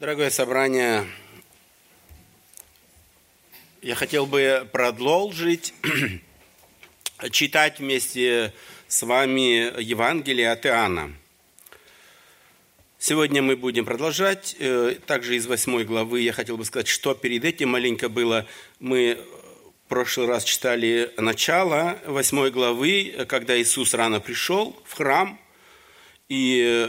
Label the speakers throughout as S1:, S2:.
S1: Дорогое собрание, я хотел бы продолжить читать вместе с вами Евангелие от Иоанна. Сегодня мы будем продолжать. Э, также из восьмой главы я хотел бы сказать, что перед этим маленько было. Мы в прошлый раз читали начало восьмой главы, когда Иисус рано пришел в храм, и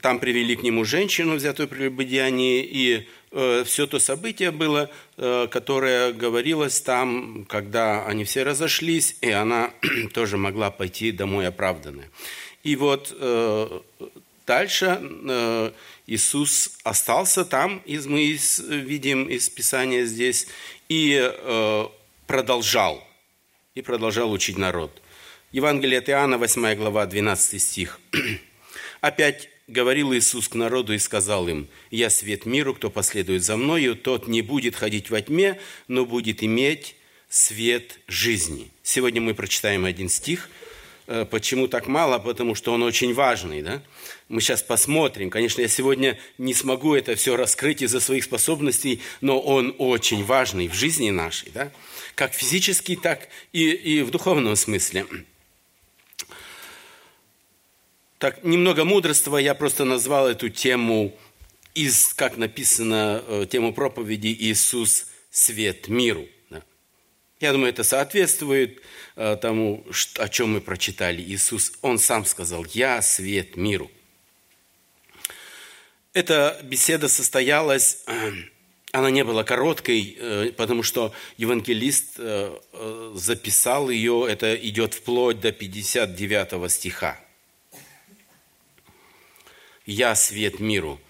S1: там привели к нему женщину, взятую при прелюбодеянии, и э, все то событие было, э, которое говорилось там, когда они все разошлись, и она тоже могла пойти домой оправданная. И вот э, Дальше э, Иисус остался там, мы видим из Писания здесь, и э, продолжал, и продолжал учить народ. Евангелие от Иоанна, 8 глава, 12 стих. «Опять говорил Иисус к народу и сказал им, «Я свет миру, кто последует за Мною, тот не будет ходить во тьме, но будет иметь свет жизни». Сегодня мы прочитаем один стих. Э, почему так мало? Потому что он очень важный. Да? Мы сейчас посмотрим. Конечно, я сегодня не смогу это все раскрыть из-за своих способностей, но он очень важный в жизни нашей, да? как физически, так и, и в духовном смысле. Так, немного мудрства, я просто назвал эту тему, из, как написано, э, тему проповеди «Иисус – свет миру». Я думаю, это соответствует э, тому, о чем мы прочитали. Иисус, Он сам сказал «Я – свет миру». Эта беседа состоялась, э, она не была короткой, потому что евангелист записал ее, это идет вплоть до 59 стиха. «Я свет миру».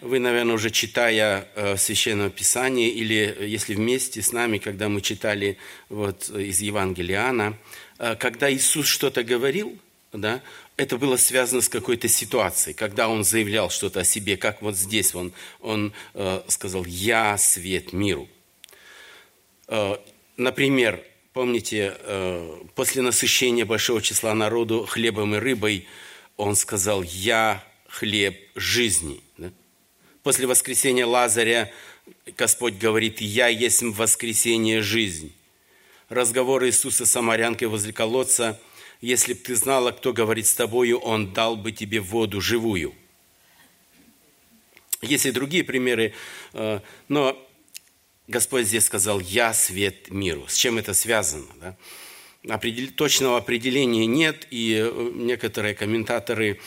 S1: Вы, наверное, уже читая Священное Писание, или если вместе с нами, когда мы читали вот из Евангелия Иоанна, когда Иисус что-то говорил, да, это было связано с какой-то ситуацией, когда он заявлял что-то о себе, как вот здесь он, он э, сказал «Я свет миру». Э, например, помните, э, после насыщения большого числа народу хлебом и рыбой он сказал «Я хлеб жизни». После воскресения Лазаря Господь говорит «Я есть воскресение жизнь». Разговор Иисуса с самарянкой возле колодца – если бы ты знала, кто говорит с тобою, он дал бы тебе воду живую. Есть и другие примеры, э, но Господь здесь сказал, я свет миру. С чем это связано? Да? Определ... Точного определения нет, и э, некоторые комментаторы,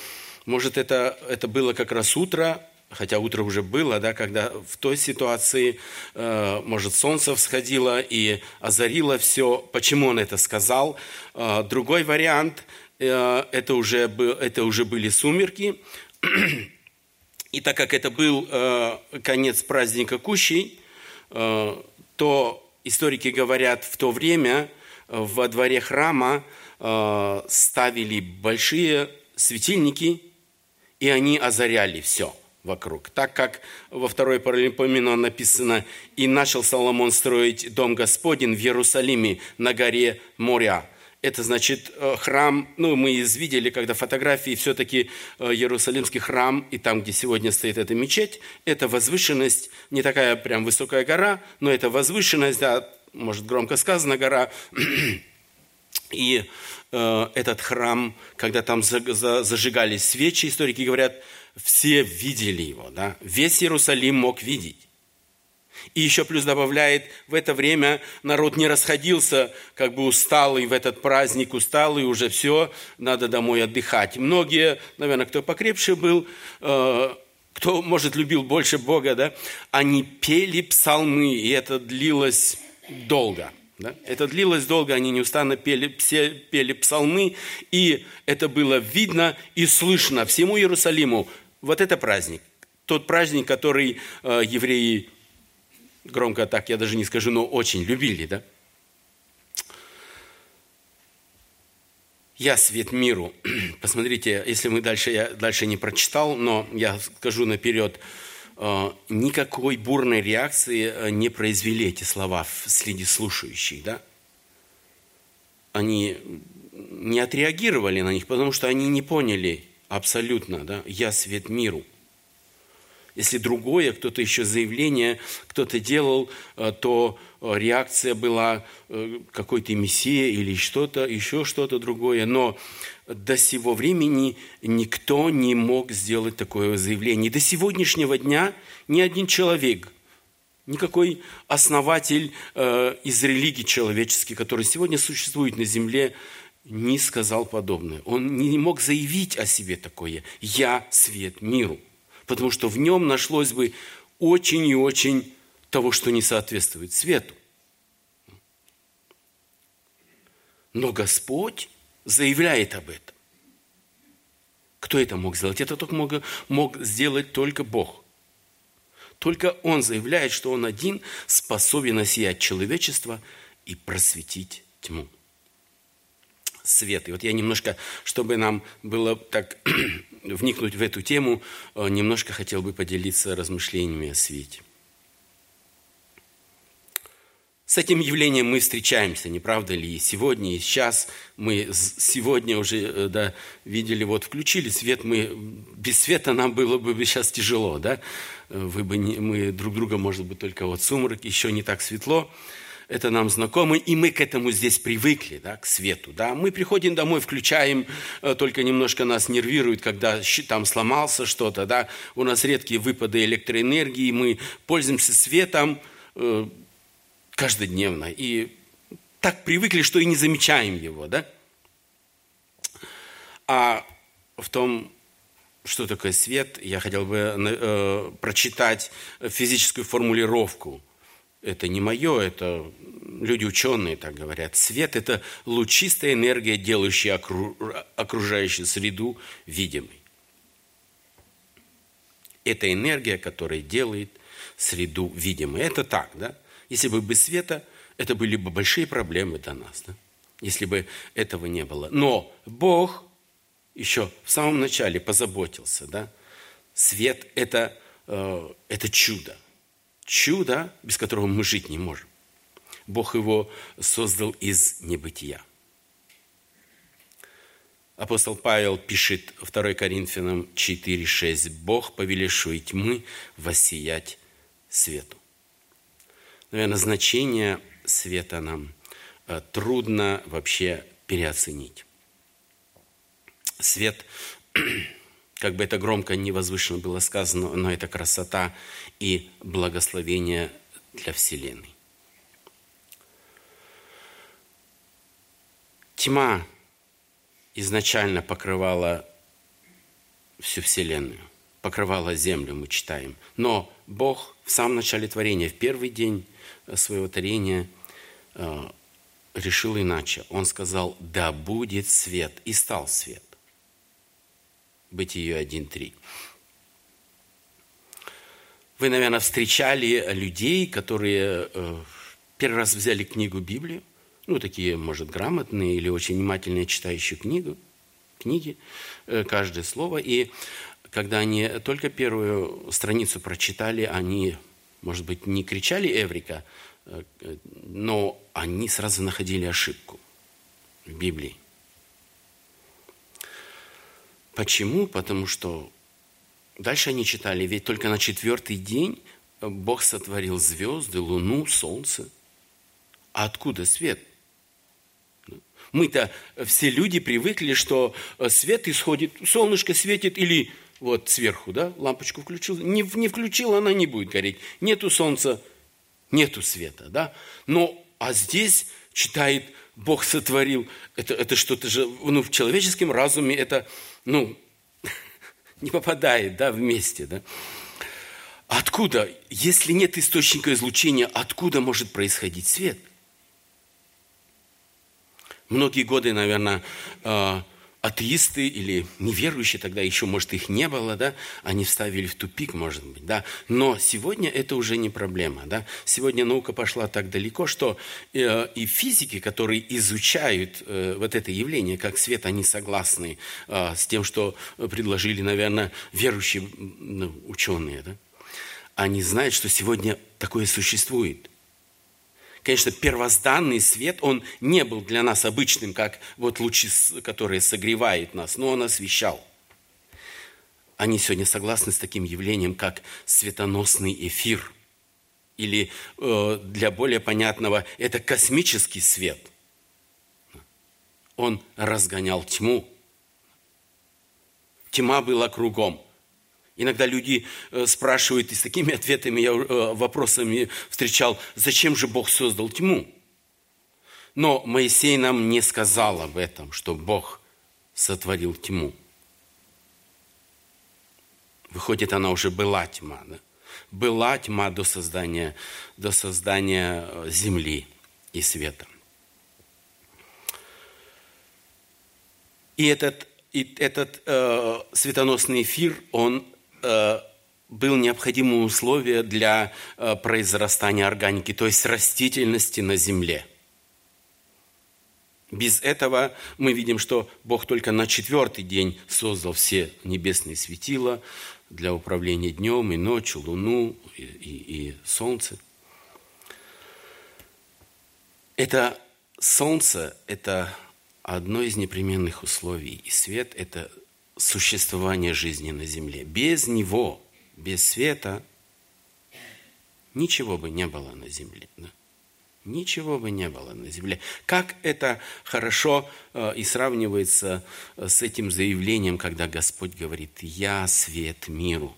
S1: может, это, это было как раз утро, хотя утро уже было, да, когда в той ситуации, э, может, солнце всходило и озарило все. Почему он это сказал? Э, другой вариант э, это, уже был, это уже были сумерки. И так как это был э, конец праздника Кущей, э, то историки говорят, в то время во дворе храма э, ставили большие светильники, и они озаряли все – вокруг. Так как во второй Паралипоменон написано «И начал Соломон строить дом Господень в Иерусалиме на горе Моря». Это значит э, храм, ну мы видели, когда фотографии, все-таки э, Иерусалимский храм, и там, где сегодня стоит эта мечеть, это возвышенность, не такая прям высокая гора, но это возвышенность, да, может громко сказано, гора, и э, этот храм, когда там зажигались свечи, историки говорят, все видели его, да? весь Иерусалим мог видеть. И еще плюс добавляет, в это время народ не расходился, как бы усталый в этот праздник, усталый, уже все, надо домой отдыхать. Многие, наверное, кто покрепше был, э, кто, может, любил больше Бога, да, они пели псалмы, и это длилось долго. Да? Это длилось долго, они неустанно пели, все пели псалмы, и это было видно и слышно всему Иерусалиму, вот это праздник. Тот праздник, который э, евреи, громко так я даже не скажу, но очень любили, да? Я свет миру. Посмотрите, если мы дальше, я дальше не прочитал, но я скажу наперед, никакой бурной реакции э, не произвели эти слова среди слушающих, да? Они не отреагировали на них, потому что они не поняли, абсолютно, да, я свет миру. Если другое, кто-то еще заявление, кто-то делал, э, то э, реакция была э, какой-то мессия или что-то, еще что-то другое. Но до сего времени никто не мог сделать такое заявление. До сегодняшнего дня ни один человек, никакой основатель из религии человеческой, который сегодня существует на земле, не сказал подобное. Он не мог заявить о себе такое «Я свет миру» потому что в нем нашлось бы очень и очень того, что не соответствует свету. Но Господь заявляет об этом. Кто это мог сделать? Это только мог, мог сделать только Бог. Только Он заявляет, что Он один способен осиять человечество и просветить тьму свет. И вот я немножко, чтобы нам было так вникнуть в эту тему, э, немножко хотел бы поделиться размышлениями о свете. С этим явлением мы встречаемся, не правда ли? И сегодня, и сейчас мы сегодня уже э, да, видели, вот включили свет, мы без света нам было бы сейчас тяжело, да? Вы бы не, мы друг друга, может быть, только вот сумрак, еще не так светло это нам знакомо, и мы к этому здесь привыкли, да, к свету. Да. Мы приходим домой, включаем, э, только немножко нас нервирует, когда там сломался что-то, да. у нас редкие выпады электроэнергии, мы пользуемся светом э, каждодневно, и так привыкли, что и не замечаем его. Да. А в том, что такое свет, я хотел бы э, прочитать физическую формулировку – это не мое, это люди ученые так говорят. Свет – это лучистая энергия, делающая окружающую среду видимой. Это энергия, которая делает среду видимой. Это так, да? Если бы без света, это были бы большие проблемы для нас, да? если бы этого не было. Но Бог еще в самом начале позаботился, да? Свет это, э, – это чудо чудо, без которого мы жить не можем. Бог его создал из небытия. Апостол Павел пишет 2 Коринфянам 4,6 «Бог, повелевший тьмы, воссиять свету». Наверное, значение света нам э, трудно вообще переоценить. Свет как бы это громко не возвышенно было сказано, но это красота и благословение для Вселенной. Тьма изначально покрывала всю Вселенную, покрывала землю, мы читаем. Но Бог в самом начале творения, в первый день своего творения, э, решил иначе. Он сказал, да будет свет, и стал свет. Бытие 1.3. Вы, наверное, встречали людей, которые э, первый раз взяли книгу Библию, ну, такие, может, грамотные или очень внимательные, читающие книгу, книги, э, каждое слово. И когда они только первую страницу прочитали, они, может быть, не кричали «Эврика», э, но они сразу находили ошибку в Библии. Почему? Потому что дальше они читали, ведь только на четвертый день Бог сотворил звезды, луну, солнце. А откуда свет? Мы-то все люди привыкли, что свет исходит, солнышко светит или вот сверху, да, лампочку включил, не, не включил, она не будет гореть. Нету солнца, нету света, да. Но, а здесь читает, Бог сотворил, это, это что-то же, ну, в человеческом разуме это ну, не попадает, да, вместе, да. Откуда, если нет источника излучения, откуда может происходить свет? Многие годы, наверное, а, атеисты или неверующие, тогда еще, может, их не было, да, они вставили в тупик, может быть, да. Но сегодня это уже не проблема, да. Сегодня наука пошла так далеко, что э, и физики, которые изучают э, вот это явление, как свет, они согласны э, с тем, что предложили, наверное, верующие ну, ученые, да. Они знают, что сегодня такое существует. Конечно, первозданный свет, он не был для нас обычным, как вот лучи, которые согревают нас, но он освещал. они сегодня согласны с таким явлением, как светоносный эфир. Или э, для более понятного, это космический свет. Он разгонял тьму. Тьма была кругом. Иногда люди э, спрашивают, и с такими ответами я э, вопросами встречал, зачем же Бог создал тьму? Но Моисей нам не сказал об этом, что Бог сотворил тьму. Выходит, она уже была тьма. Да? Была тьма до создания, до создания э, земли и света. И этот, и этот э, светоносный эфир, он был необходимым условием для э, произрастания органики, то есть растительности на земле. Без этого мы видим, что Бог только на четвертый день создал все небесные светила, для управления днем и ночью, луну и, и, и солнце. Это солнце – это одно из непременных условий, и свет – это существование жизни на земле. Без него, без света, ничего бы не было на земле. Да? Ничего бы не было на земле. Как это хорошо э, и сравнивается э, с этим заявлением, когда Господь говорит, «Я свет миру».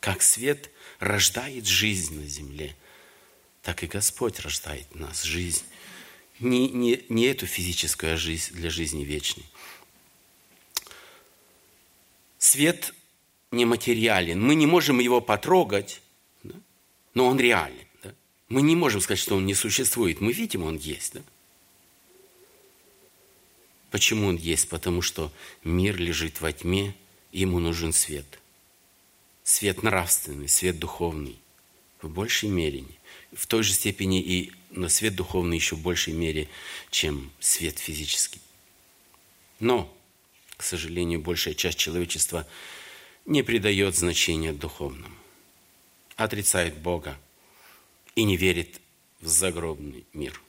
S1: Как свет рождает жизнь на земле, так и Господь рождает в нас жизнь. Не, не, не эту физическую жизнь для жизни вечной. Свет нематериален. Мы не можем его потрогать, но он реален. Мы не можем сказать, что он не существует. Мы видим, он есть. Да? Почему он есть? Потому что мир лежит во тьме, ему нужен свет. Свет нравственный, свет духовный. В большей мере. В той же степени и но свет духовный еще в большей мере, чем свет физический. Но, к сожалению, большая часть человечества не придает значения духовному. Отрицает Бога, и не верит в загробный мир.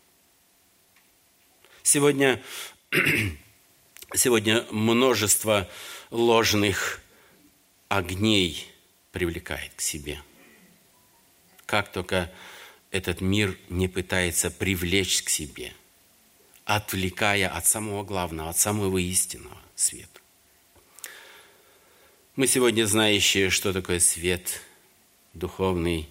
S1: Сегодня, сегодня множество ложных огней привлекает к себе. Как только этот мир не пытается привлечь к себе, отвлекая от самого главного, от самого истинного света. Мы сегодня знающие, что такое свет духовный,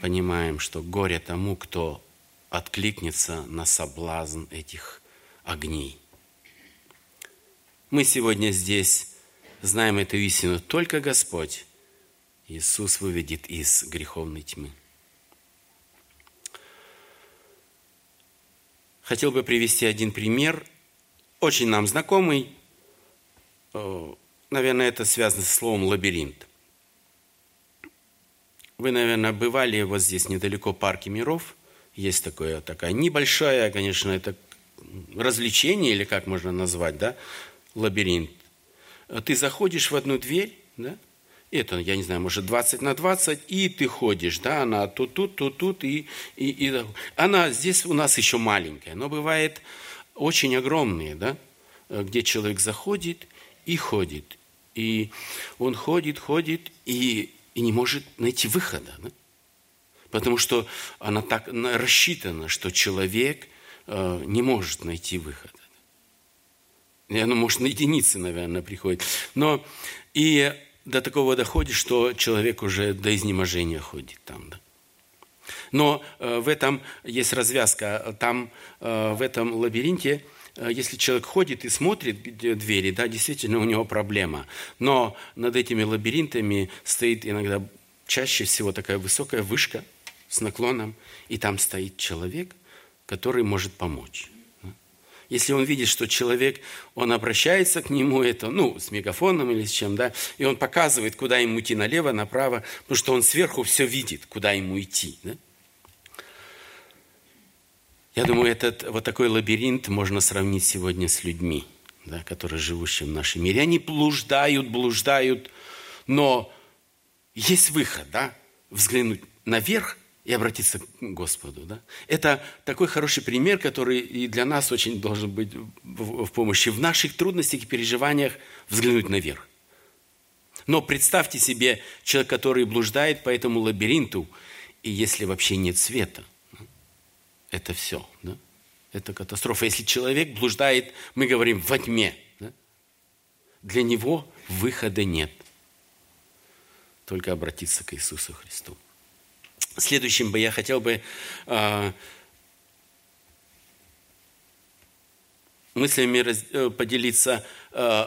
S1: понимаем, что горе тому, кто откликнется на соблазн этих огней. Мы сегодня здесь знаем эту истину. Только Господь, Иисус, выведет из греховной тьмы. Хотел бы привести один пример, очень нам знакомый. Э, наверное, это связано с словом «лабиринт». Вы, наверное, бывали вот здесь недалеко парке миров. Есть такое, такая небольшая, конечно, это развлечение, или как можно назвать, да, лабиринт. Ты заходишь в одну дверь, да, это, я не знаю, может 20 на 20, и ты ходишь, да, она тут, тут, тут, тут, и, и, и она здесь у нас еще маленькая, но бывает очень огромные, да, где человек заходит и ходит, и он ходит, ходит, и и не может найти выхода. Да? Потому что она так рассчитана, что человек э, не может найти выхода. И оно, может, на единицы, наверное, приходит. Но и до такого доходит, что человек уже до изнеможения ходит там. Да? Но э, в этом есть развязка. Там, э, в этом лабиринте Э, если человек ходит и смотрит двери, да, действительно у него проблема. Но над этими лабиринтами стоит иногда чаще всего такая высокая вышка с наклоном, и там стоит человек, который может помочь. Если он видит, что человек, он обращается к нему, это, ну, с мегафоном или с чем, да, и он показывает, куда ему идти, налево, направо, потому что он сверху все видит, куда ему идти, да. Я думаю, этот вот такой лабиринт можно сравнить сегодня с людьми, да, которые живущие в нашем мире. Они блуждают, блуждают, но есть выход, да, взглянуть наверх и обратиться к Господу. Да? Это такой хороший пример, который и для нас очень должен быть в помощи. В наших трудностях и переживаниях взглянуть наверх. Но представьте себе человек, который блуждает по этому лабиринту, и если вообще нет света, это все. Да? Это катастрофа. Если человек блуждает, мы говорим, во тьме, да? для него выхода нет. Только обратиться к Иисусу Христу. Следующим бы я хотел бы э, мыслями раз, э, поделиться э,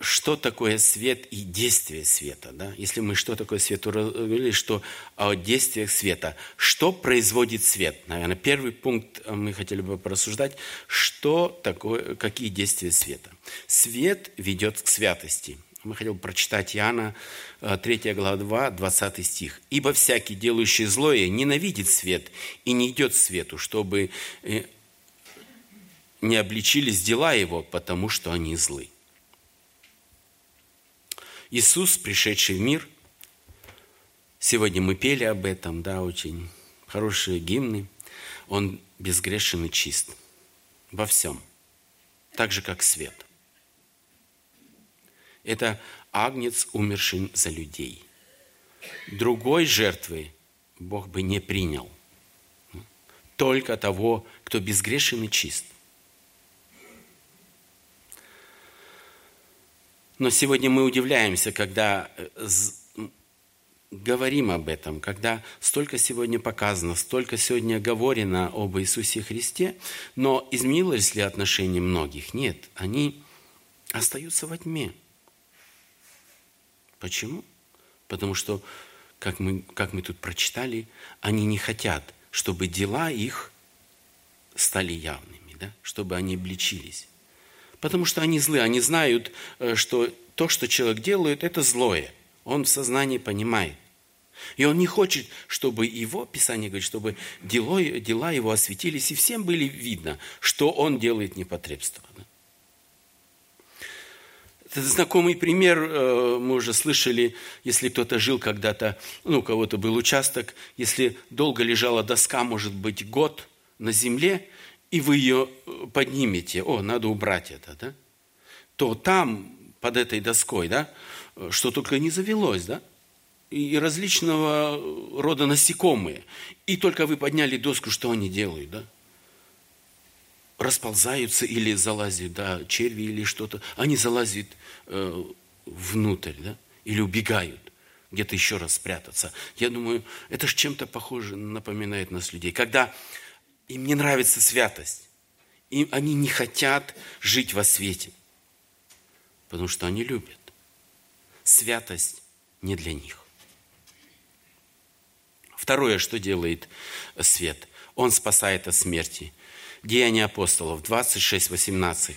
S1: что такое свет и действие света. Да? Если мы что такое свет, говорили, что о действиях света. Что производит свет? Наверное, первый пункт э, мы хотели бы порассуждать. Что такое, какие действия света? Свет ведет к святости. Мы хотели бы прочитать Иоанна 3 э, глава 20 стих. «Ибо всякий, делающий злое, ненавидит свет и не идет к свету, чтобы э, не обличились дела его, потому что они злы». Иисус, пришедший в мир, сегодня мы пели об этом, да, очень хорошие гимны, Он безгрешен и чист во всем, так же, как свет. Это агнец, умерший за людей. Другой жертвы Бог бы не принял. Только того, кто безгрешен и чист. Но сегодня мы удивляемся, когда э, говорим об этом, когда столько сегодня показано, столько сегодня говорено об Иисусе Христе, но изменилось ли отношение многих? Нет, они остаются во тьме. Почему? Потому что, как мы, как мы тут прочитали, они не хотят, чтобы дела их стали явными, да? чтобы они обличились. Потому что они злые, они знают, э, что то, что человек делает, это злое. Он в сознании понимает. И он не хочет, чтобы его, Писание говорит, чтобы дела, дела его осветились, и всем были видно, что он делает непотребство. Это знакомый пример, э, мы уже слышали, если кто-то жил когда-то, ну, у кого-то был участок, если долго лежала доска, может быть, год на земле, и вы ее э, поднимете, о, надо убрать это, да, то там, под этой доской, да, э, что только не завелось, да, и различного рода насекомые. И только вы подняли доску, что они делают, да? Расползаются или залазят, да, черви или что-то. Они залазят э, внутрь, да, или убегают где-то еще раз спрятаться. Я думаю, это же чем-то похоже, напоминает нас людей. Когда им не нравится святость. И они не хотят жить во свете. Потому что они любят. Святость не для них. Второе, что делает свет. Он спасает от смерти. Деяния апостолов 26, 18.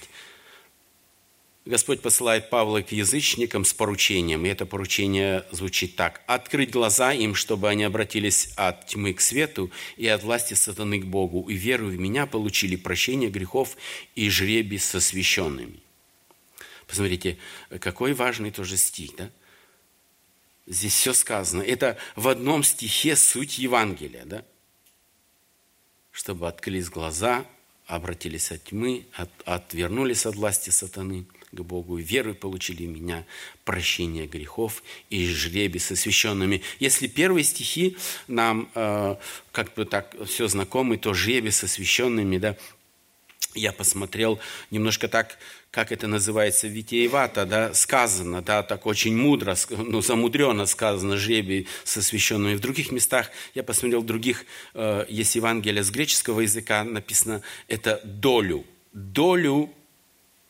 S1: Господь посылает Павла к язычникам с поручением, и это поручение звучит так. «Открыть глаза им, чтобы они обратились от тьмы к свету и от власти сатаны к Богу, и веру в Меня получили прощение грехов и жребий со священными». Посмотрите, какой важный тоже стих, да? Здесь все сказано. Это в одном стихе суть Евангелия, да? Чтобы открылись глаза, обратились от тьмы, от, отвернулись от власти сатаны – к Богу, верой получили меня прощение грехов и жребий с освященными. Если первые стихи нам э, как бы так все знакомы, то жребий с освященными, да, я посмотрел немножко так, как это называется, витиевато, да, сказано, да, так очень мудро, ну, замудренно сказано, жребий с освященными. В других местах, я посмотрел, других, э, есть Евангелие с греческого языка, написано это долю, долю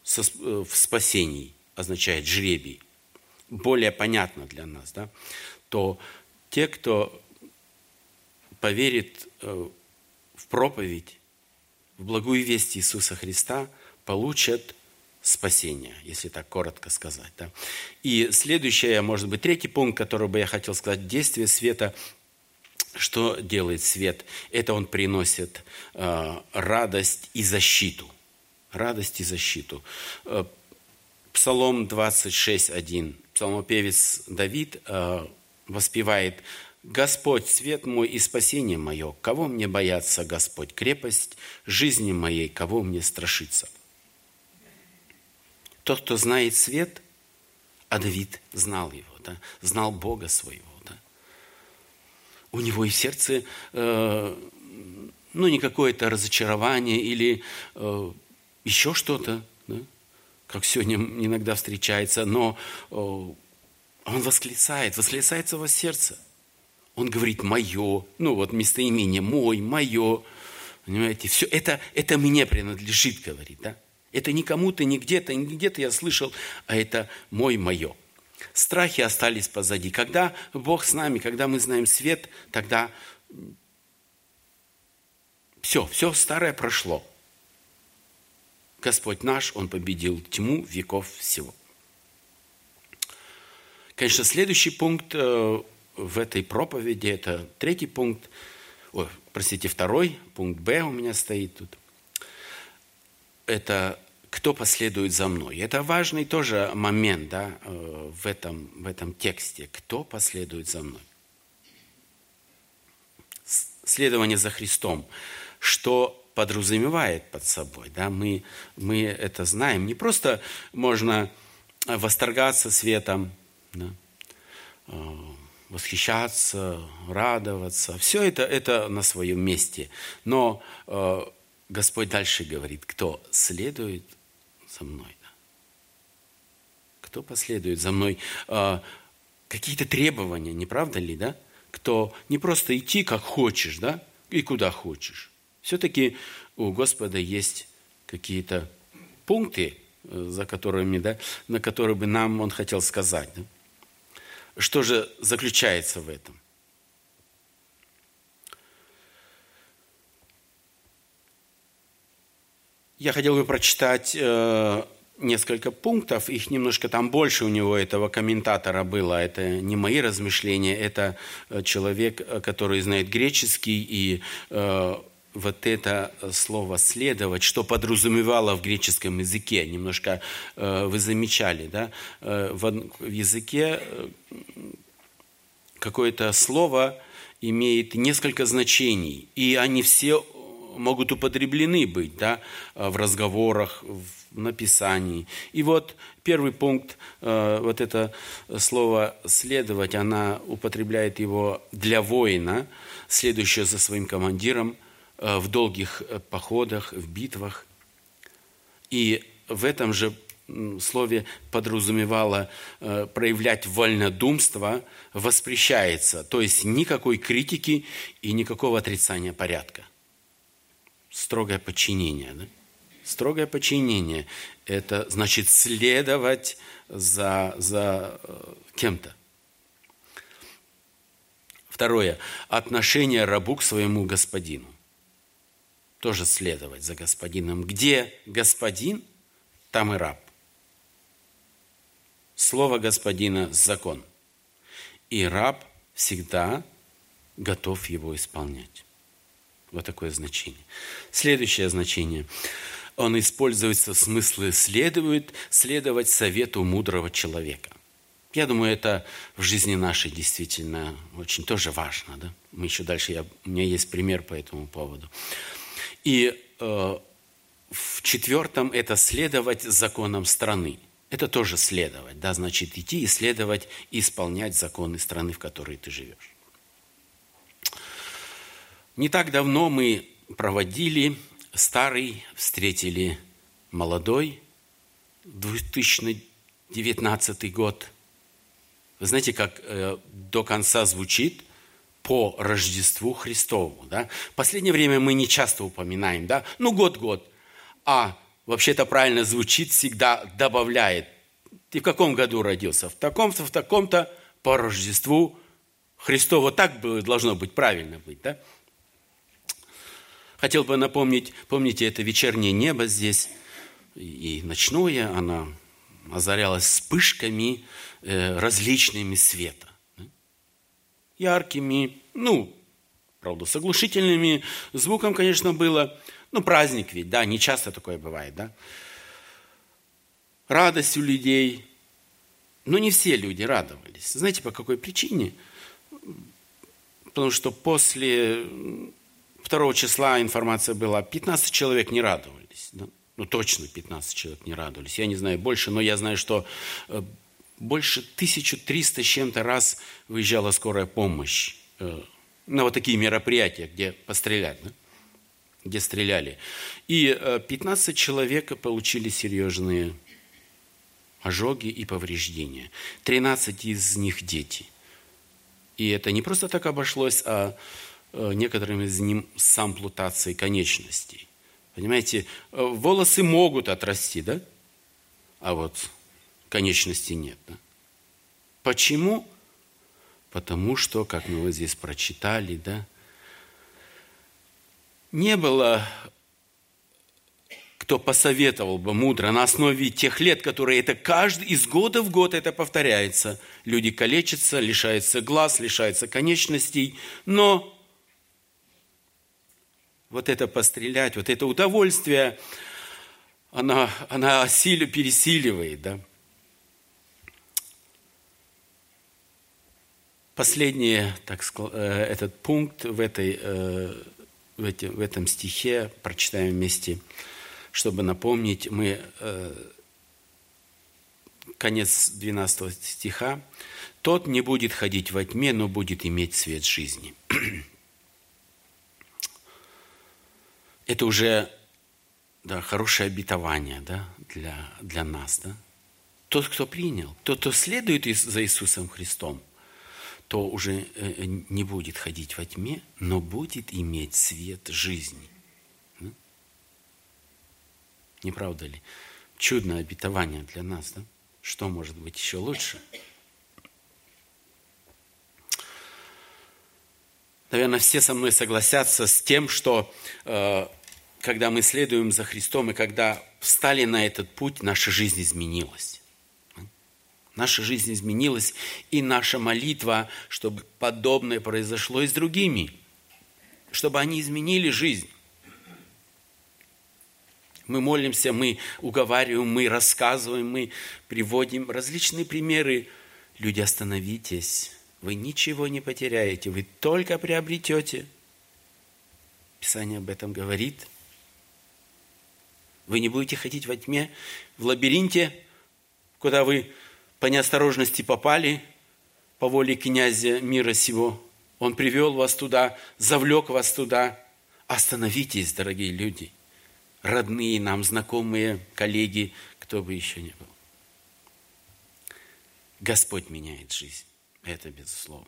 S1: в спасении означает жребий, более понятно для нас, да, то те, кто поверит э, в проповедь, в благую весть Иисуса Христа, получат спасение, если так коротко сказать. Да. И следующее, может быть, третий пункт, который бы я хотел сказать, действие света что делает свет? Это он приносит э, радость и защиту радость и защиту. Э, Псалом 26.1. Псалмопевец Давид э, воспевает Господь, свет мой и спасение мое, кого мне бояться, Господь, крепость жизни моей, кого мне страшиться? Тот, кто знает свет, а Давид знал его, да, знал Бога своего, да. У него и в сердце, э, ну, не какое-то разочарование или э, еще что-то, да, как сегодня иногда встречается, но э, он восклицает, восклицается во сердце. Он говорит «мое», ну вот местоимение «мой», «мое». Понимаете, все это, это мне принадлежит, говорит, да? Это не кому-то, не где-то, не где-то я слышал, а это мой, мое. Страхи остались позади. Когда Бог с нами, когда мы знаем свет, тогда все, все старое прошло. Господь наш, Он победил тьму веков всего. Конечно, следующий пункт э, в этой проповеди, это третий пункт, ой, простите, второй, пункт Б у меня стоит тут – это кто последует за мной. Это важный тоже момент да, э, в, этом, в этом тексте. Кто последует за мной? Следование за Христом. Что подразумевает под собой? Да? Мы, мы это знаем. Не просто можно восторгаться светом, да? Э, восхищаться, радоваться. Все это, это на своем месте. Но э, Господь дальше говорит, кто следует за мной. Кто последует за мной? А, какие-то требования, не правда ли, да? Кто не просто идти как хочешь, да, и куда хочешь. Все-таки у Господа есть какие-то пункты, э, за которыми, да, на которые бы нам Он хотел сказать. Да? Что же заключается в этом? Я хотел бы прочитать э, несколько пунктов, их немножко там больше у него, этого комментатора было. Это не мои размышления, это э, человек, э, который знает греческий, и э, вот это слово «следовать», что подразумевало в греческом языке, немножко э, вы замечали, да, э, в, в языке э, какое-то слово имеет несколько значений, и они все могут употреблены быть да, в разговорах, в написании. И вот первый пункт, э, вот это слово «следовать», она употребляет его для воина, следующего за своим командиром э, в долгих э, походах, в битвах. И в этом же слове подразумевало проявлять вольнодумство, воспрещается. То есть никакой критики и никакого отрицания порядка строгое подчинение. Да? Строгое подчинение – это значит следовать за, за э, кем-то. Второе. Отношение рабу к своему господину. Тоже следовать за господином. Где господин, там и раб. Слово господина – закон. И раб всегда готов его исполнять. Вот такое значение. Следующее значение. Он используется в смысле следует, следовать совету мудрого человека. Я думаю, это в жизни нашей действительно очень тоже важно. Да? Мы еще дальше, я, у меня есть пример по этому поводу. И э, в четвертом это следовать законам страны. Это тоже следовать, да, значит идти и следовать, и исполнять законы страны, в которой ты живешь. Не так давно мы проводили старый, встретили молодой, 2019 год. Вы знаете, как э, до конца звучит по Рождеству Христову. Да? Последнее время мы не часто упоминаем, да? ну год-год. А вообще-то правильно звучит, всегда добавляет. Ты в каком году родился? В таком-то, в таком-то по Рождеству Христову. Так должно быть, правильно быть. Да? Хотел бы напомнить, помните, это вечернее небо здесь и ночное, оно озарялось вспышками э, различными света. Яркими, ну, правда, с оглушительными звуком, конечно, было. Ну, праздник ведь, да, не часто такое бывает, да. Радость у людей. Но не все люди радовались. Знаете, по какой причине? потому что после 2 числа информация была, 15 человек не радовались. Да? Ну, точно 15 человек не радовались. Я не знаю больше, но я знаю, что э, больше 1300 с чем-то раз выезжала скорая помощь э, на вот такие мероприятия, где пострелять, да? где стреляли. И 15 э, человек получили серьезные ожоги и повреждения. 13 из них дети. И это не просто так обошлось, а э, некоторым из них с амплутацией конечностей. Понимаете, э, волосы могут отрасти, да? А вот конечности нет. Да? Почему? Потому что, как мы вот здесь прочитали, да, не было кто посоветовал бы мудро на основе тех лет, которые это каждый из года в год это повторяется. Люди калечатся, лишаются глаз, лишаются конечностей, но вот это пострелять, вот это удовольствие, она, она силу пересиливает, да. Последний так сказать, э, этот пункт в, этой, э, в, эти, в этом стихе прочитаем вместе – чтобы напомнить, мы э, конец 12 стиха. «Тот не будет ходить во тьме, но будет иметь свет жизни». Это уже да, хорошее обетование да, для, для нас. Да? Тот, кто принял, тот, кто следует за Иисусом Христом, то уже э, не будет ходить во тьме, но будет иметь свет жизни. Не правда ли? Чудное обетование для нас, да? Что может быть еще лучше? Наверное, все со мной согласятся с тем, что э, когда мы следуем за Христом и когда встали на этот путь, наша жизнь изменилась. Наша жизнь изменилась, и наша молитва, чтобы подобное произошло и с другими, чтобы они изменили жизнь. Мы молимся, мы уговариваем, мы рассказываем, мы приводим различные примеры. Люди, остановитесь. Вы ничего не потеряете, вы только приобретете. Писание об этом говорит. Вы не будете ходить во тьме, в лабиринте, куда вы по неосторожности попали, по воле князя мира сего. Он привел вас туда, завлек вас туда. Остановитесь, дорогие люди родные нам, знакомые, коллеги, кто бы еще ни был. Господь меняет жизнь. Это безусловно.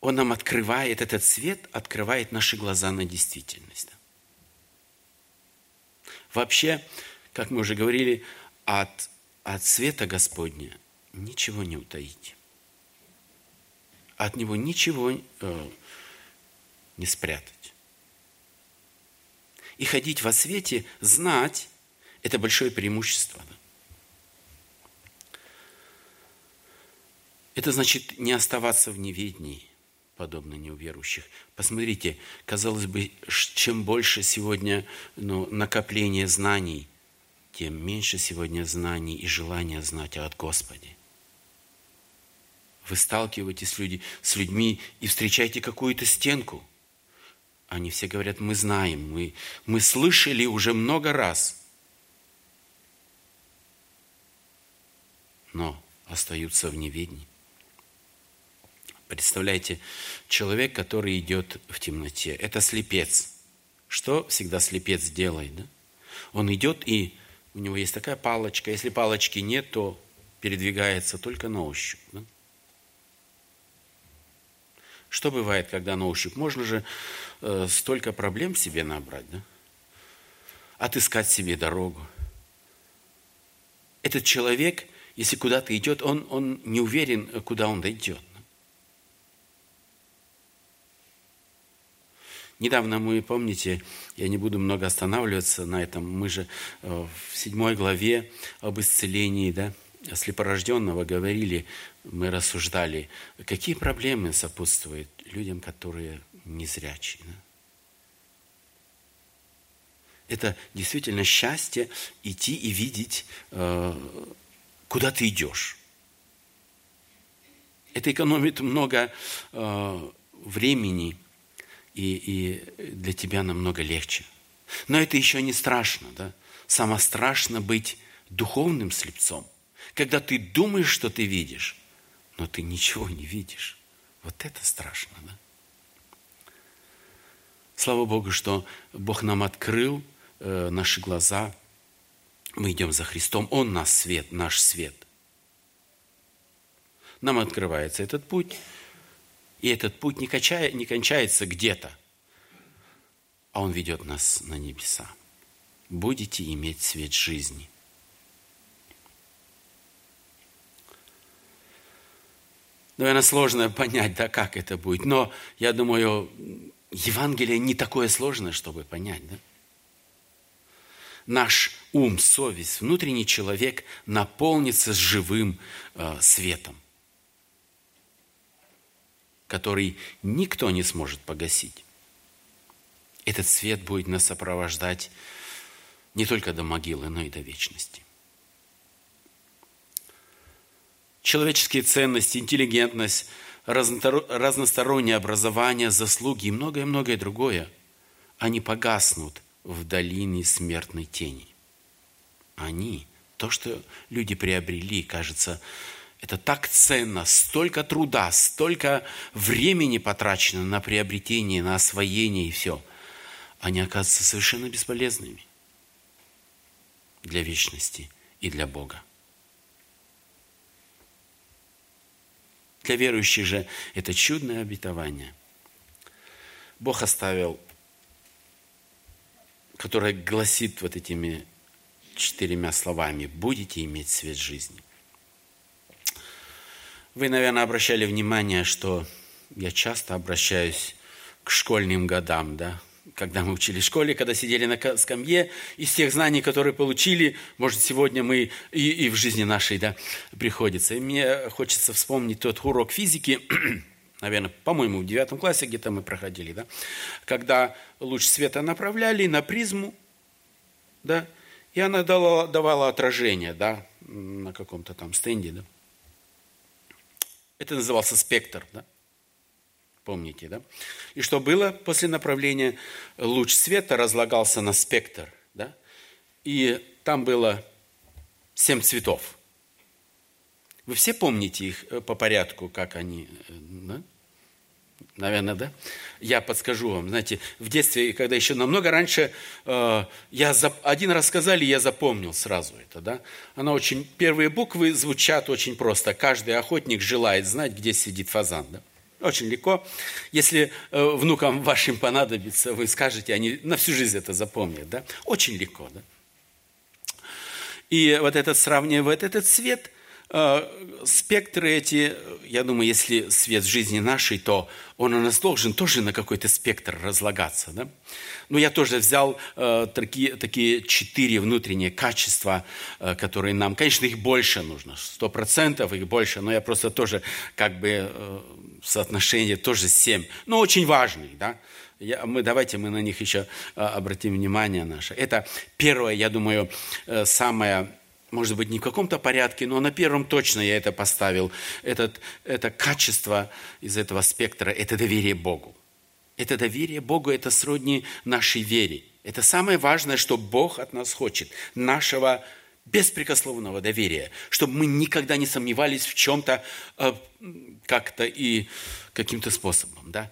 S1: Он нам открывает, этот свет открывает наши глаза на действительность. Вообще, как мы уже говорили, от, от света Господня ничего не утаите. От него ничего э, не спрятать и ходить во свете, знать, это большое преимущество. Это значит не оставаться в неведении, подобно неуверующих. Посмотрите, казалось бы, чем больше сегодня ну, накопление знаний, тем меньше сегодня знаний и желания знать от Господи. Вы сталкиваетесь с, люди, с людьми и встречаете какую-то стенку – они все говорят, мы знаем, мы, мы слышали уже много раз. Но остаются в неведении. Представляете, человек, который идет в темноте, это слепец. Что всегда слепец делает? Да? Он идет и у него есть такая палочка. Если палочки нет, то передвигается только на ощупь. Да? Что бывает, когда на ощупь? Можно же э, столько проблем себе набрать, да? Отыскать себе дорогу. Этот человек, если куда-то идет, он, он не уверен, куда он дойдет. Недавно мы, помните, я не буду много останавливаться на этом, мы же э, в седьмой главе об исцелении, да, слепорожденного говорили, мы рассуждали, какие проблемы сопутствуют людям, которые незрячие. Да? Это действительно счастье идти и видеть, э, куда ты идешь. Это экономит много э, времени, и, и для тебя намного легче. Но это еще не страшно. Да? Самое страшно быть духовным слепцом, когда ты думаешь, что ты видишь, но ты ничего не видишь. Вот это страшно, да? Слава Богу, что Бог нам открыл э, наши глаза. Мы идем за Христом. Он наш свет, наш свет. Нам открывается этот путь. И этот путь не, качая, не кончается где-то, а он ведет нас на небеса. Будете иметь свет жизни. Наверное, сложно понять, да, как это будет. Но я думаю, Евангелие не такое сложное, чтобы понять, да? Наш ум, совесть, внутренний человек наполнится живым э, светом, который никто не сможет погасить. Этот свет будет нас сопровождать не только до могилы, но и до вечности. Человеческие ценности, интеллигентность – разностороннее образование, заслуги и многое-многое другое, они погаснут в долине смертной тени. Они, то, что люди приобрели, кажется, это так ценно, столько труда, столько времени потрачено на приобретение, на освоение и все. Они оказываются совершенно бесполезными для вечности и для Бога. Для верующих же это чудное обетование. Бог оставил, которое гласит вот этими четырьмя словами «будете иметь свет жизни». Вы, наверное, обращали внимание, что я часто обращаюсь к школьным годам, да, когда мы учили в школе, когда сидели на скамье, из тех знаний, которые получили, может, сегодня мы и, и в жизни нашей да, приходится. И мне хочется вспомнить тот урок физики, наверное, по-моему, в девятом классе где-то мы проходили, да, когда луч света направляли на призму, да, и она давала, давала отражение, да, на каком-то там стенде, да. Это назывался спектр, да. Помните, да? И что было после направления? Луч света разлагался на спектр, да? И там было семь цветов. Вы все помните их э, по порядку, как они, э, да? Наверное, да? Я подскажу вам. Знаете, в детстве, когда еще намного раньше, э, я за, один раз сказали, я запомнил сразу это, да? Она очень, первые буквы звучат очень просто. Каждый охотник желает знать, где сидит фазан, да? Очень легко. Если э, внукам вашим понадобится, вы скажете, они на всю жизнь это запомнят. Да? Очень легко. Да? И вот этот сравнивает этот цвет, э, спектры эти, я думаю, если свет жизни нашей, то он у нас должен тоже на какой-то спектр разлагаться. Да? Но я тоже взял э, такие, такие четыре внутренние качества, э, которые нам, конечно, их больше нужно, сто процентов их больше, но я просто тоже как бы э, соотношение тоже 7, но очень важный, да. Я, мы, давайте мы на них еще а, обратим внимание наше. Это первое, я думаю, э, самое, может быть, не в каком-то порядке, но на первом точно я это поставил. Этот, это качество из этого спектра, это доверие Богу. Это доверие Богу, это сродни нашей вере. Это самое важное, что Бог от нас хочет. Нашего беспрекословного доверия, чтобы мы никогда не сомневались в чем-то э, как-то и каким-то способом. Да?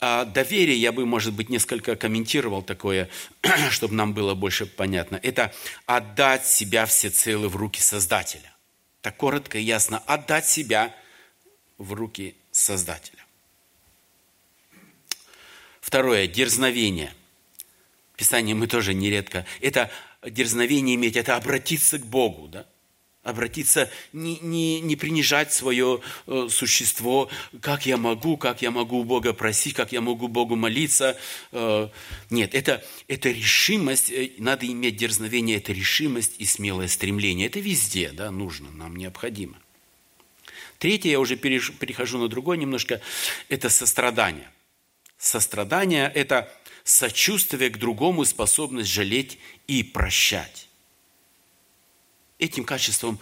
S1: А доверие, я бы, может быть, несколько комментировал такое, чтобы нам было больше понятно. Это отдать себя всецело в руки Создателя. Так коротко и ясно. Отдать себя в руки Создателя. Второе. Дерзновение. Писание мы тоже нередко. Это дерзновение иметь, это обратиться к Богу, да? Обратиться, не, не, не принижать свое э, существо, как я могу, как я могу у Бога просить, как я могу Богу молиться. Э, нет, это, это решимость, э, надо иметь дерзновение, это решимость и смелое стремление. Это везде да, нужно, нам необходимо. Третье, я уже перехожу на другое немножко, это сострадание. Сострадание – это сочувствие к другому, способность жалеть и прощать. Этим качеством,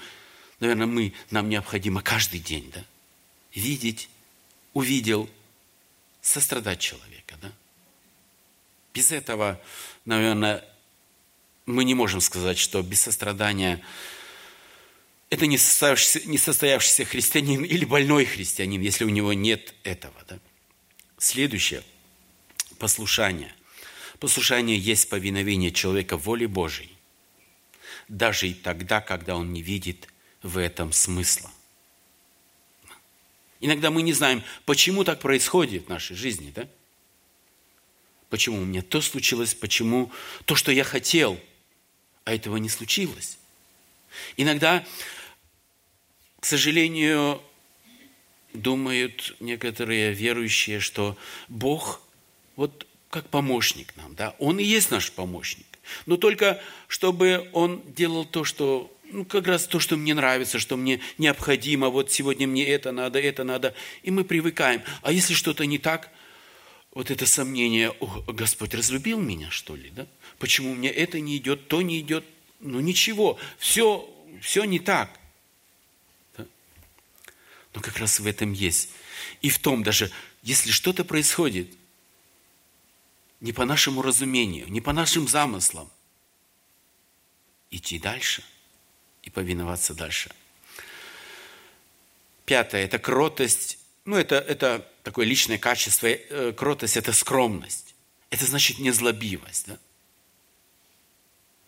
S1: наверное, мы, нам необходимо каждый день, да? видеть, увидел, сострадать человека. Да? Без этого, наверное, мы не можем сказать, что без сострадания это не состоявшийся, не состоявшийся христианин или больной христианин, если у него нет этого. Да? Следующее – послушание. Послушание есть повиновение человека воле Божией, даже и тогда, когда он не видит в этом смысла. Иногда мы не знаем, почему так происходит в нашей жизни, да? Почему у меня то случилось, почему то, что я хотел, а этого не случилось. Иногда, к сожалению, думают некоторые верующие, что Бог вот как помощник нам, да, Он и есть наш помощник. Но только чтобы Он делал то, что, ну, как раз то, что мне нравится, что мне необходимо, вот сегодня мне это надо, это надо, и мы привыкаем. А если что-то не так, вот это сомнение, О, Господь разлюбил меня, что ли, да? Почему мне это не идет, то не идет? Ну, ничего, все, все не так – но как раз в этом есть. И в том даже, если что-то происходит не по нашему разумению, не по нашим замыслам, идти дальше и повиноваться дальше. Пятое – это кротость. Ну, это, это такое личное качество. Э, кротость – это скромность. Это значит незлобивость. Да?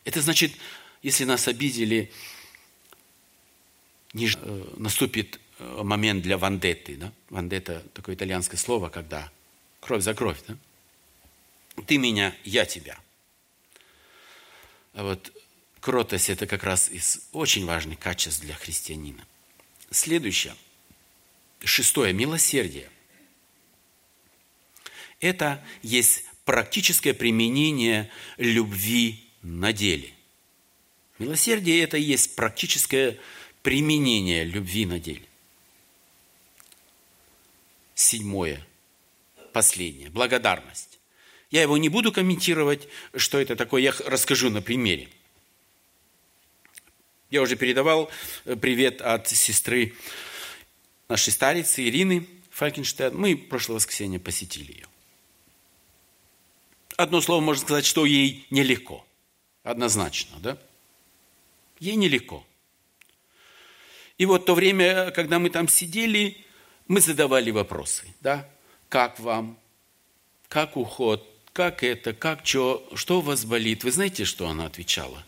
S1: Это значит, если нас обидели, не, э, наступит Э, момент для вандетты. Да? Вандетта – такое итальянское слово, когда кровь за кровь. Да? Ты меня, я тебя. А вот кротость – это как раз из очень важных качеств для христианина. Следующее, шестое – милосердие. Это есть практическое применение любви на деле. Милосердие – это и есть практическое применение любви на деле седьмое, последнее, благодарность. Я его не буду комментировать, что это такое, я расскажу на примере. Я уже передавал э, привет от сестры нашей старицы Ирины Фалькенштейн. Мы прошлое воскресенье посетили ее. Одно слово можно сказать, что ей нелегко. Однозначно, да? Ей нелегко. И вот то время, когда мы там сидели, мы задавали вопросы, да, как вам, как уход, как это, как что, что у вас болит. Вы знаете, что она отвечала?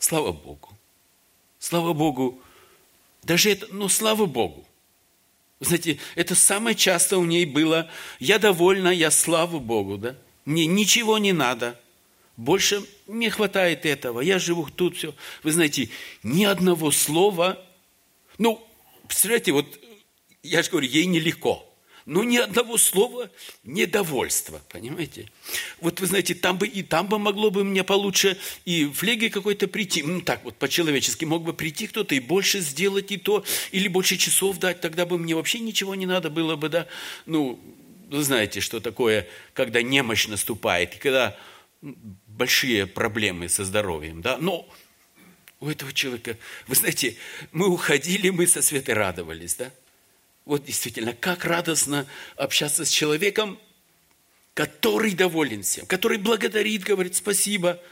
S1: Слава Богу. Слава Богу. Даже это, ну, слава Богу. Вы знаете, это самое часто у ней было, я довольна, я слава Богу, да? Мне ничего не надо. Больше не хватает этого. Я живу тут, все. Вы знаете, ни одного слова. Ну, представляете, вот я же говорю, ей нелегко. Но ни одного слова недовольства, понимаете? Вот вы знаете, там бы и там бы могло бы мне получше и в леге какой-то прийти, ну так вот по-человечески, мог бы прийти кто-то и больше сделать и то, или больше часов дать, тогда бы мне вообще ничего не надо было бы, да? Ну, вы знаете, что такое, когда немощь наступает, и когда большие проблемы со здоровьем, да? Но у этого человека, вы знаете, мы уходили, мы со Светой радовались, да? Вот действительно, как радостно общаться с человеком, который доволен всем, который благодарит, говорит спасибо.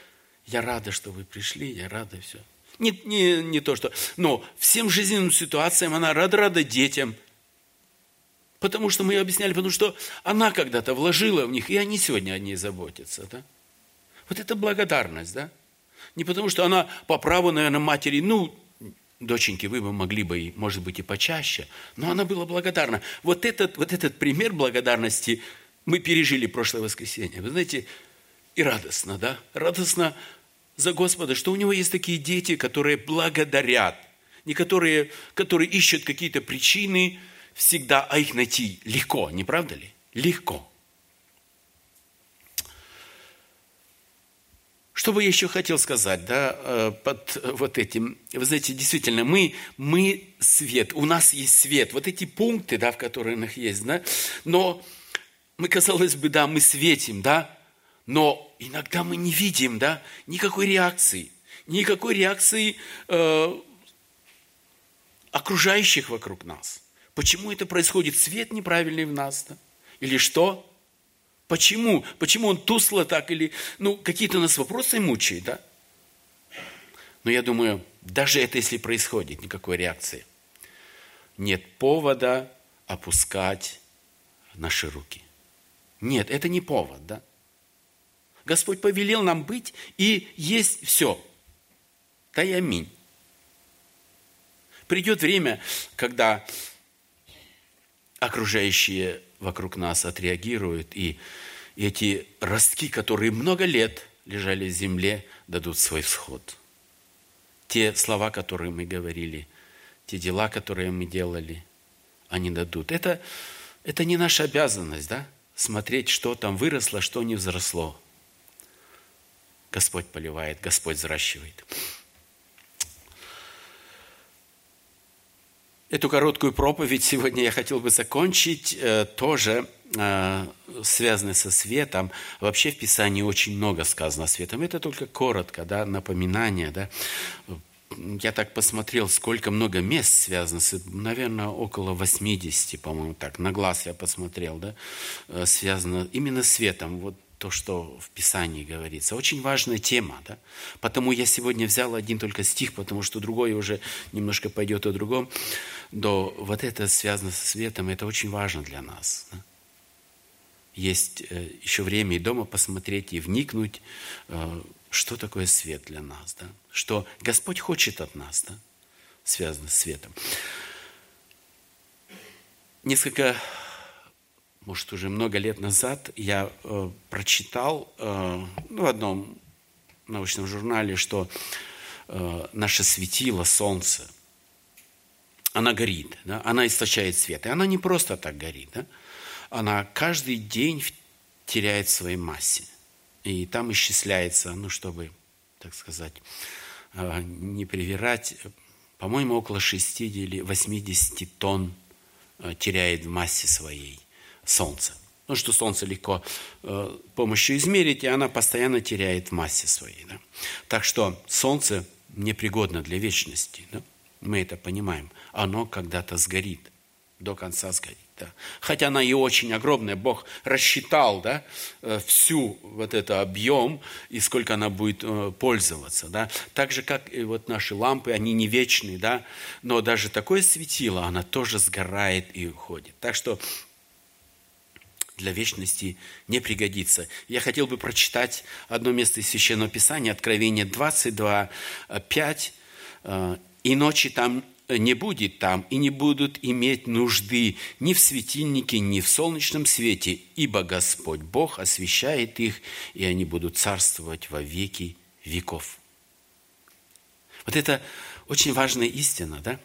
S1: Я рада, что вы пришли, я рада все. Не, не, не то, что... Но всем жизненным ситуациям она рада, рада детям. Потому что мы ее объясняли, потому что она когда-то вложила в них, и они сегодня о ней заботятся. Да? Вот это благодарность, да? Не потому, что она по праву, наверное, матери, ну, доченьки, вы бы могли бы, может быть, и почаще. Но она была благодарна. Вот этот, вот этот пример благодарности мы пережили прошлое воскресенье. Вы знаете, и радостно, да? Радостно за Господа, что у него есть такие дети, которые благодарят, не которые, которые ищут какие-то причины всегда, а их найти легко, не правда ли? Легко. Что бы я еще хотел сказать, да, э, под вот этим, вы знаете, действительно, мы, мы свет, у нас есть свет, вот эти пункты, да, в которых есть, да, но мы, казалось бы, да, мы светим, да, но иногда мы не видим, да, никакой реакции, никакой реакции э, окружающих вокруг нас. Почему это происходит? Свет неправильный в нас, да? Или что? Почему? Почему он тусло так? Или, ну, какие-то нас вопросы мучают, да? Но я думаю, даже это если происходит, никакой реакции. Нет повода опускать наши руки. Нет, это не повод, да? Господь повелел нам быть, и есть все. Да и аминь. Придет время, когда окружающие вокруг нас отреагируют, и эти ростки, которые много лет лежали в земле, дадут свой всход. Те слова, которые мы говорили, те дела, которые мы делали, они дадут. Это, это не наша обязанность, да? Смотреть, что там выросло, что не взросло. Господь поливает, Господь взращивает. Эту короткую проповедь сегодня я хотел бы закончить э, тоже э, связанной со светом. Вообще в Писании очень много сказано о светом. Это только коротко, да, напоминание. Да. Я так посмотрел, сколько много мест связано с, наверное, около 80, по-моему, так, на глаз я посмотрел, да, э, связано именно светом. Вот то, что в Писании говорится. Очень важная тема. Да? Потому я сегодня взял один только стих, потому что другой уже немножко пойдет о другом. Но вот это связано со светом, это очень важно для нас. Да? Есть э, еще время и дома посмотреть, и вникнуть, э, что такое свет для нас. Да? Что Господь хочет от нас, да? связано с светом. Несколько может, уже много лет назад я э, прочитал э, ну, в одном научном журнале, что э, наше светило, солнце, она горит, да? она источает свет. И она не просто так горит, да? она каждый день теряет своей массе. И там исчисляется, ну, чтобы, так сказать, э, не привирать, по-моему, около 60 или 80 тонн э, теряет в массе своей. Солнце. Ну, что Солнце легко э, помощью измерить, и она постоянно теряет массе своей. Да? Так что Солнце непригодно для вечности. Да? Мы это понимаем. Оно когда-то сгорит, до конца сгорит. Да? Хотя она и очень огромная, Бог рассчитал да, э, всю вот этот объем и сколько она будет э, пользоваться. Да? Так же, как и вот наши лампы, они не вечные, да? но даже такое светило, она тоже сгорает и уходит. Так что для вечности не пригодится. Я хотел бы прочитать одно место из Священного Писания, Откровение 22, 5. «Э, «И ночи там не будет там, и не будут иметь нужды ни в светильнике, ни в солнечном свете, ибо Господь Бог освещает их, и они будут царствовать во веки веков». Вот это очень важная истина, да?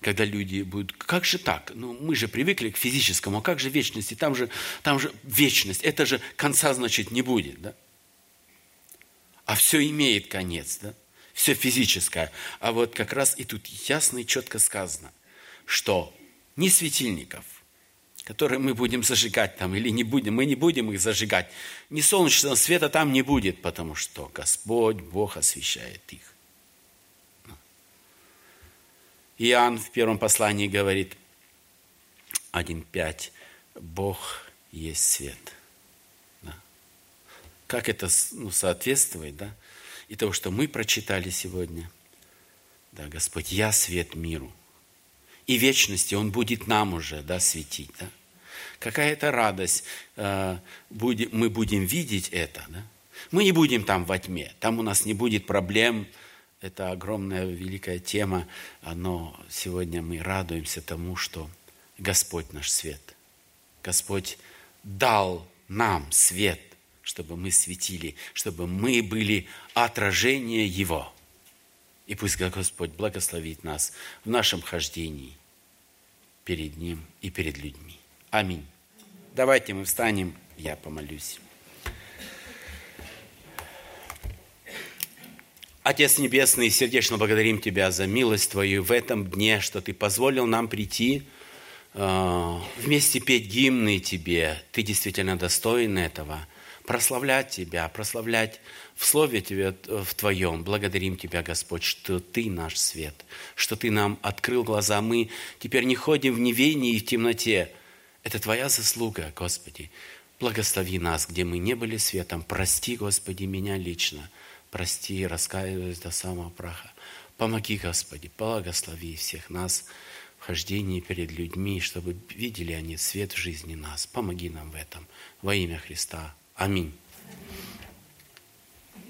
S1: Когда люди будут, как же так? Ну, мы же привыкли к физическому, а как же вечности? Там же, там же вечность, это же конца, значит, не будет, да? А все имеет конец, да? Все физическое. А вот как раз и тут ясно и четко сказано, что ни светильников, которые мы будем зажигать там или не будем, мы не будем их зажигать, ни солнечного света там не будет, потому что Господь, Бог освещает их. Иоанн в первом послании говорит 1.5. Бог есть свет. Да. Как это ну, соответствует, да? И того, что мы прочитали сегодня. Да, Господь, я свет миру. И вечности Он будет нам уже, да, светить, да? Какая это радость, э, будем, мы будем видеть это, да? Мы не будем там во тьме, там у нас не будет проблем, это огромная, великая тема, но сегодня мы радуемся тому, что Господь наш свет. Господь дал нам свет, чтобы мы светили, чтобы мы были отражение Его. И пусть Господь благословит нас в нашем хождении перед Ним и перед людьми. Аминь. Давайте мы встанем, я помолюсь. Отец Небесный, сердечно благодарим Тебя за милость Твою в этом дне, что Ты позволил нам прийти э, вместе петь гимны Тебе. Ты действительно достоин этого. прославлять Тебя, прославлять в Слове Тебе, в Твоем. Благодарим Тебя, Господь, что Ты наш свет, что Ты нам открыл глаза. Мы теперь не ходим в неведении и в темноте. Это Твоя заслуга, Господи. Благослови нас, где мы не были светом. Прости, Господи, меня лично. Прости, раскаиваюсь до самого праха. Помоги, Господи, благослови всех нас в хождении перед людьми, чтобы видели они свет в жизни нас. Помоги нам в этом. Во имя Христа. Аминь.